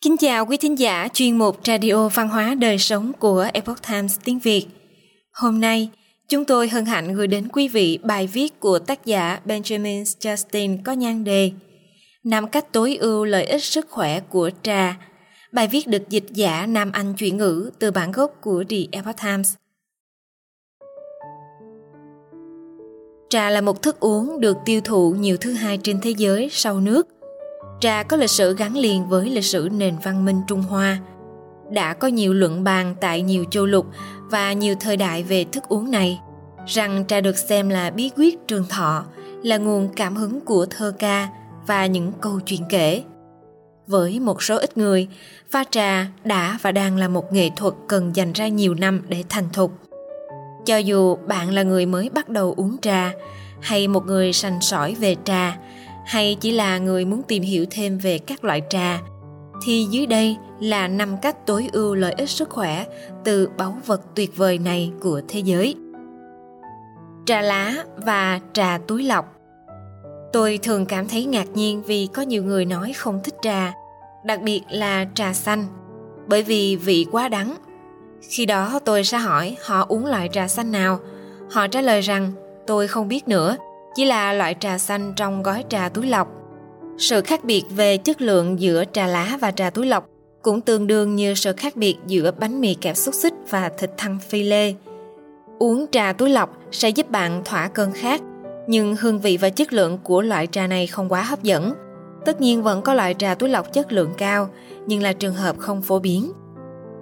Kính chào quý thính giả chuyên mục Radio Văn hóa Đời Sống của Epoch Times tiếng Việt. Hôm nay, chúng tôi hân hạnh gửi đến quý vị bài viết của tác giả Benjamin Justin có nhan đề Năm cách tối ưu lợi ích sức khỏe của trà. Bài viết được dịch giả Nam Anh chuyển ngữ từ bản gốc của The Epoch Times. Trà là một thức uống được tiêu thụ nhiều thứ hai trên thế giới sau nước Trà có lịch sử gắn liền với lịch sử nền văn minh Trung Hoa. Đã có nhiều luận bàn tại nhiều châu lục và nhiều thời đại về thức uống này, rằng trà được xem là bí quyết trường thọ, là nguồn cảm hứng của thơ ca và những câu chuyện kể. Với một số ít người, pha trà đã và đang là một nghệ thuật cần dành ra nhiều năm để thành thục. Cho dù bạn là người mới bắt đầu uống trà, hay một người sành sỏi về trà, hay chỉ là người muốn tìm hiểu thêm về các loại trà thì dưới đây là năm cách tối ưu lợi ích sức khỏe từ báu vật tuyệt vời này của thế giới. Trà lá và trà túi lọc Tôi thường cảm thấy ngạc nhiên vì có nhiều người nói không thích trà, đặc biệt là trà xanh, bởi vì vị quá đắng. Khi đó tôi sẽ hỏi họ uống loại trà xanh nào. Họ trả lời rằng tôi không biết nữa, chỉ là loại trà xanh trong gói trà túi lọc. Sự khác biệt về chất lượng giữa trà lá và trà túi lọc cũng tương đương như sự khác biệt giữa bánh mì kẹp xúc xích và thịt thăn phi lê. Uống trà túi lọc sẽ giúp bạn thỏa cơn khát, nhưng hương vị và chất lượng của loại trà này không quá hấp dẫn. Tất nhiên vẫn có loại trà túi lọc chất lượng cao, nhưng là trường hợp không phổ biến.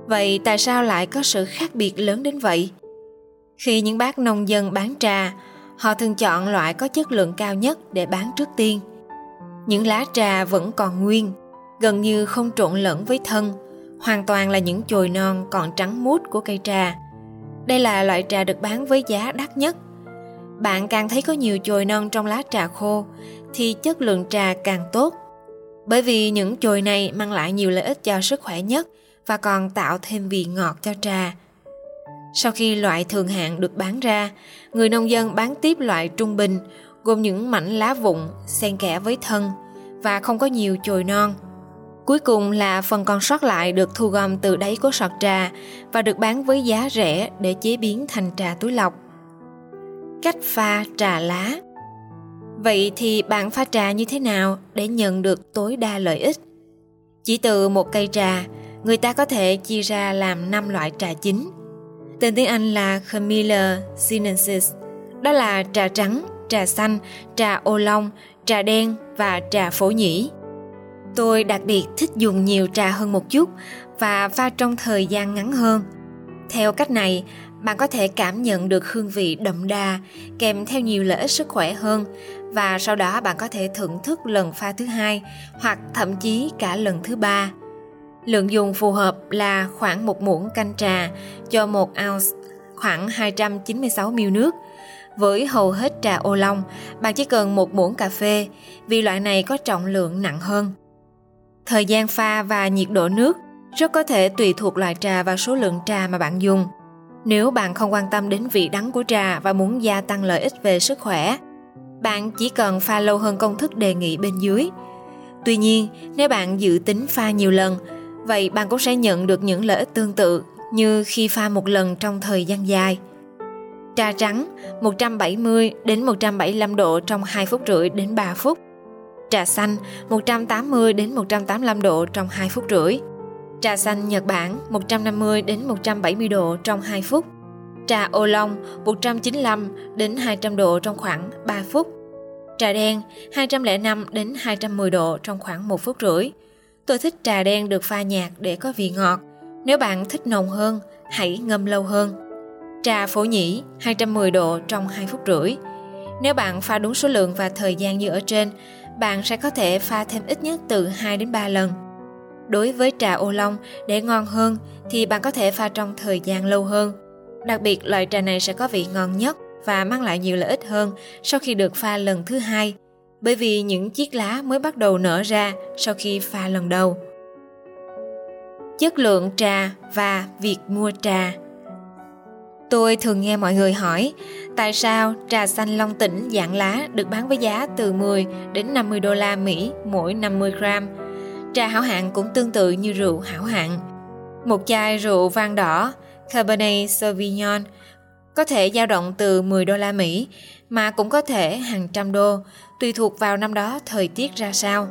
Vậy tại sao lại có sự khác biệt lớn đến vậy? Khi những bác nông dân bán trà, họ thường chọn loại có chất lượng cao nhất để bán trước tiên. Những lá trà vẫn còn nguyên, gần như không trộn lẫn với thân, hoàn toàn là những chồi non còn trắng muốt của cây trà. Đây là loại trà được bán với giá đắt nhất. Bạn càng thấy có nhiều chồi non trong lá trà khô thì chất lượng trà càng tốt. Bởi vì những chồi này mang lại nhiều lợi ích cho sức khỏe nhất và còn tạo thêm vị ngọt cho trà sau khi loại thường hạn được bán ra, người nông dân bán tiếp loại trung bình, gồm những mảnh lá vụn, xen kẽ với thân và không có nhiều chồi non. Cuối cùng là phần còn sót lại được thu gom từ đáy của sọt trà và được bán với giá rẻ để chế biến thành trà túi lọc. Cách pha trà lá Vậy thì bạn pha trà như thế nào để nhận được tối đa lợi ích? Chỉ từ một cây trà, người ta có thể chia ra làm 5 loại trà chính – Tên tiếng Anh là Camellia sinensis. Đó là trà trắng, trà xanh, trà ô long, trà đen và trà phổ nhĩ. Tôi đặc biệt thích dùng nhiều trà hơn một chút và pha trong thời gian ngắn hơn. Theo cách này, bạn có thể cảm nhận được hương vị đậm đà kèm theo nhiều lợi ích sức khỏe hơn và sau đó bạn có thể thưởng thức lần pha thứ hai hoặc thậm chí cả lần thứ ba Lượng dùng phù hợp là khoảng một muỗng canh trà cho một ounce, khoảng 296 ml nước. Với hầu hết trà ô long, bạn chỉ cần một muỗng cà phê vì loại này có trọng lượng nặng hơn. Thời gian pha và nhiệt độ nước rất có thể tùy thuộc loại trà và số lượng trà mà bạn dùng. Nếu bạn không quan tâm đến vị đắng của trà và muốn gia tăng lợi ích về sức khỏe, bạn chỉ cần pha lâu hơn công thức đề nghị bên dưới. Tuy nhiên, nếu bạn dự tính pha nhiều lần, Vậy bạn cũng sẽ nhận được những lợi ích tương tự như khi pha một lần trong thời gian dài. Trà trắng 170 đến 175 độ trong 2 phút rưỡi đến 3 phút. Trà xanh 180 đến 185 độ trong 2 phút rưỡi. Trà xanh Nhật Bản 150 đến 170 độ trong 2 phút. Trà ô long 195 đến 200 độ trong khoảng 3 phút. Trà đen 205 đến 210 độ trong khoảng 1 phút rưỡi Tôi thích trà đen được pha nhạt để có vị ngọt. Nếu bạn thích nồng hơn, hãy ngâm lâu hơn. Trà phổ nhĩ 210 độ trong 2 phút rưỡi. Nếu bạn pha đúng số lượng và thời gian như ở trên, bạn sẽ có thể pha thêm ít nhất từ 2 đến 3 lần. Đối với trà ô long, để ngon hơn thì bạn có thể pha trong thời gian lâu hơn. Đặc biệt loại trà này sẽ có vị ngon nhất và mang lại nhiều lợi ích hơn sau khi được pha lần thứ hai bởi vì những chiếc lá mới bắt đầu nở ra sau khi pha lần đầu. Chất lượng trà và việc mua trà Tôi thường nghe mọi người hỏi, tại sao trà xanh Long Tỉnh dạng lá được bán với giá từ 10 đến 50 đô la Mỹ mỗi 50 gram. Trà hảo hạng cũng tương tự như rượu hảo hạng. Một chai rượu vang đỏ, Cabernet Sauvignon có thể dao động từ 10 đô la Mỹ mà cũng có thể hàng trăm đô, tùy thuộc vào năm đó thời tiết ra sao.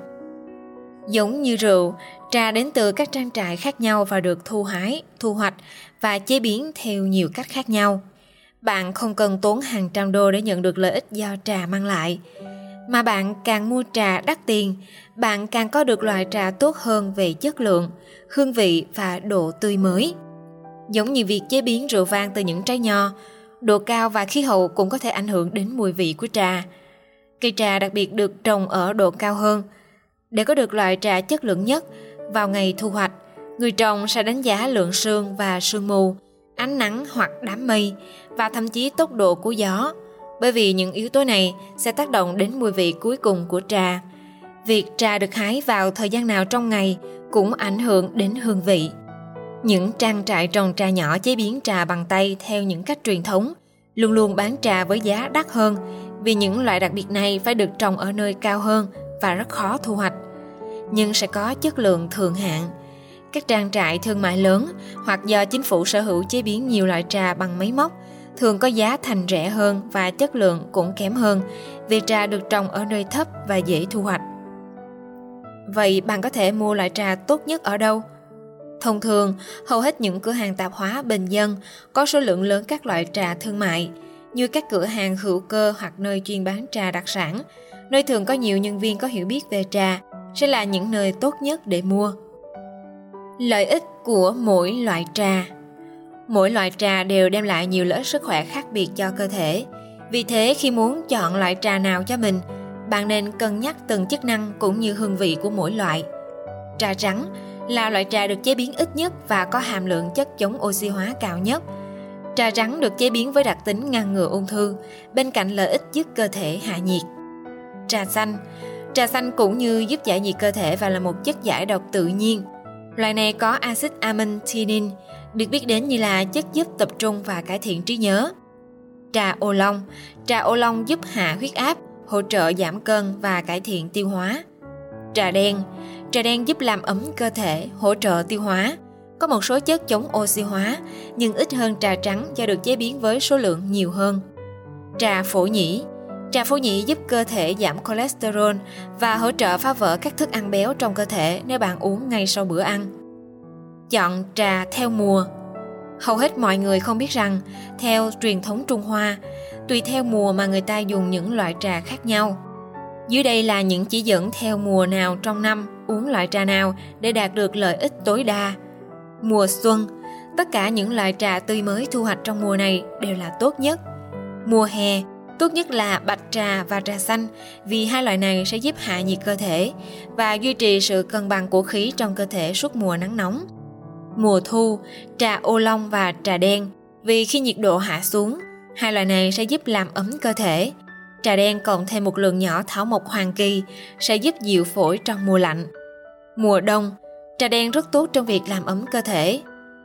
Giống như rượu, trà đến từ các trang trại khác nhau và được thu hái, thu hoạch và chế biến theo nhiều cách khác nhau. Bạn không cần tốn hàng trăm đô để nhận được lợi ích do trà mang lại. Mà bạn càng mua trà đắt tiền, bạn càng có được loại trà tốt hơn về chất lượng, hương vị và độ tươi mới. Giống như việc chế biến rượu vang từ những trái nho, độ cao và khí hậu cũng có thể ảnh hưởng đến mùi vị của trà. Cây trà đặc biệt được trồng ở độ cao hơn. Để có được loại trà chất lượng nhất, vào ngày thu hoạch, người trồng sẽ đánh giá lượng sương và sương mù, ánh nắng hoặc đám mây và thậm chí tốc độ của gió, bởi vì những yếu tố này sẽ tác động đến mùi vị cuối cùng của trà. Việc trà được hái vào thời gian nào trong ngày cũng ảnh hưởng đến hương vị. Những trang trại trồng trà nhỏ chế biến trà bằng tay theo những cách truyền thống, luôn luôn bán trà với giá đắt hơn, vì những loại đặc biệt này phải được trồng ở nơi cao hơn và rất khó thu hoạch. Nhưng sẽ có chất lượng thường hạng. Các trang trại thương mại lớn hoặc do chính phủ sở hữu chế biến nhiều loại trà bằng máy móc thường có giá thành rẻ hơn và chất lượng cũng kém hơn vì trà được trồng ở nơi thấp và dễ thu hoạch. Vậy bạn có thể mua loại trà tốt nhất ở đâu? Thông thường, hầu hết những cửa hàng tạp hóa bình dân có số lượng lớn các loại trà thương mại, như các cửa hàng hữu cơ hoặc nơi chuyên bán trà đặc sản, nơi thường có nhiều nhân viên có hiểu biết về trà, sẽ là những nơi tốt nhất để mua. Lợi ích của mỗi loại trà Mỗi loại trà đều đem lại nhiều lợi ích sức khỏe khác biệt cho cơ thể. Vì thế khi muốn chọn loại trà nào cho mình, bạn nên cân nhắc từng chức năng cũng như hương vị của mỗi loại. Trà trắng là loại trà được chế biến ít nhất và có hàm lượng chất chống oxy hóa cao nhất. Trà trắng được chế biến với đặc tính ngăn ngừa ung thư, bên cạnh lợi ích giúp cơ thể hạ nhiệt. Trà xanh Trà xanh cũng như giúp giải nhiệt cơ thể và là một chất giải độc tự nhiên. Loại này có axit amantinin, được biết đến như là chất giúp tập trung và cải thiện trí nhớ. Trà ô long Trà ô long giúp hạ huyết áp, hỗ trợ giảm cân và cải thiện tiêu hóa. Trà đen Trà đen giúp làm ấm cơ thể, hỗ trợ tiêu hóa. Có một số chất chống oxy hóa, nhưng ít hơn trà trắng do được chế biến với số lượng nhiều hơn. Trà phổ nhĩ Trà phổ nhĩ giúp cơ thể giảm cholesterol và hỗ trợ phá vỡ các thức ăn béo trong cơ thể nếu bạn uống ngay sau bữa ăn. Chọn trà theo mùa Hầu hết mọi người không biết rằng, theo truyền thống Trung Hoa, tùy theo mùa mà người ta dùng những loại trà khác nhau. Dưới đây là những chỉ dẫn theo mùa nào trong năm uống loại trà nào để đạt được lợi ích tối đa. Mùa xuân, tất cả những loại trà tươi mới thu hoạch trong mùa này đều là tốt nhất. Mùa hè, tốt nhất là bạch trà và trà xanh vì hai loại này sẽ giúp hạ nhiệt cơ thể và duy trì sự cân bằng của khí trong cơ thể suốt mùa nắng nóng. Mùa thu, trà ô long và trà đen vì khi nhiệt độ hạ xuống, hai loại này sẽ giúp làm ấm cơ thể Trà đen cộng thêm một lượng nhỏ thảo mộc hoàng kỳ sẽ giúp dịu phổi trong mùa lạnh. Mùa đông, trà đen rất tốt trong việc làm ấm cơ thể.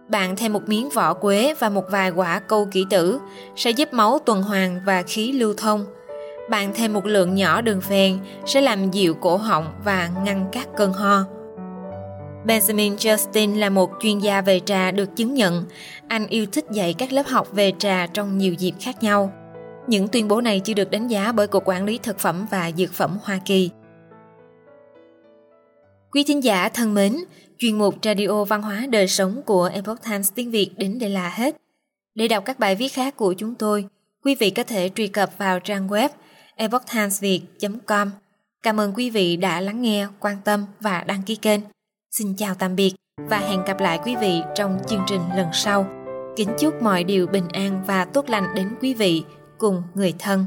Bạn thêm một miếng vỏ quế và một vài quả câu kỷ tử sẽ giúp máu tuần hoàn và khí lưu thông. Bạn thêm một lượng nhỏ đường phèn sẽ làm dịu cổ họng và ngăn các cơn ho. Benjamin Justin là một chuyên gia về trà được chứng nhận. Anh yêu thích dạy các lớp học về trà trong nhiều dịp khác nhau. Những tuyên bố này chưa được đánh giá bởi Cục Quản lý Thực phẩm và Dược phẩm Hoa Kỳ. Quý thính giả thân mến, chuyên mục Radio Văn hóa Đời Sống của Epoch Times tiếng Việt đến đây là hết. Để đọc các bài viết khác của chúng tôi, quý vị có thể truy cập vào trang web epochtimesviet.com. Cảm ơn quý vị đã lắng nghe, quan tâm và đăng ký kênh. Xin chào tạm biệt và hẹn gặp lại quý vị trong chương trình lần sau. Kính chúc mọi điều bình an và tốt lành đến quý vị cùng người thân.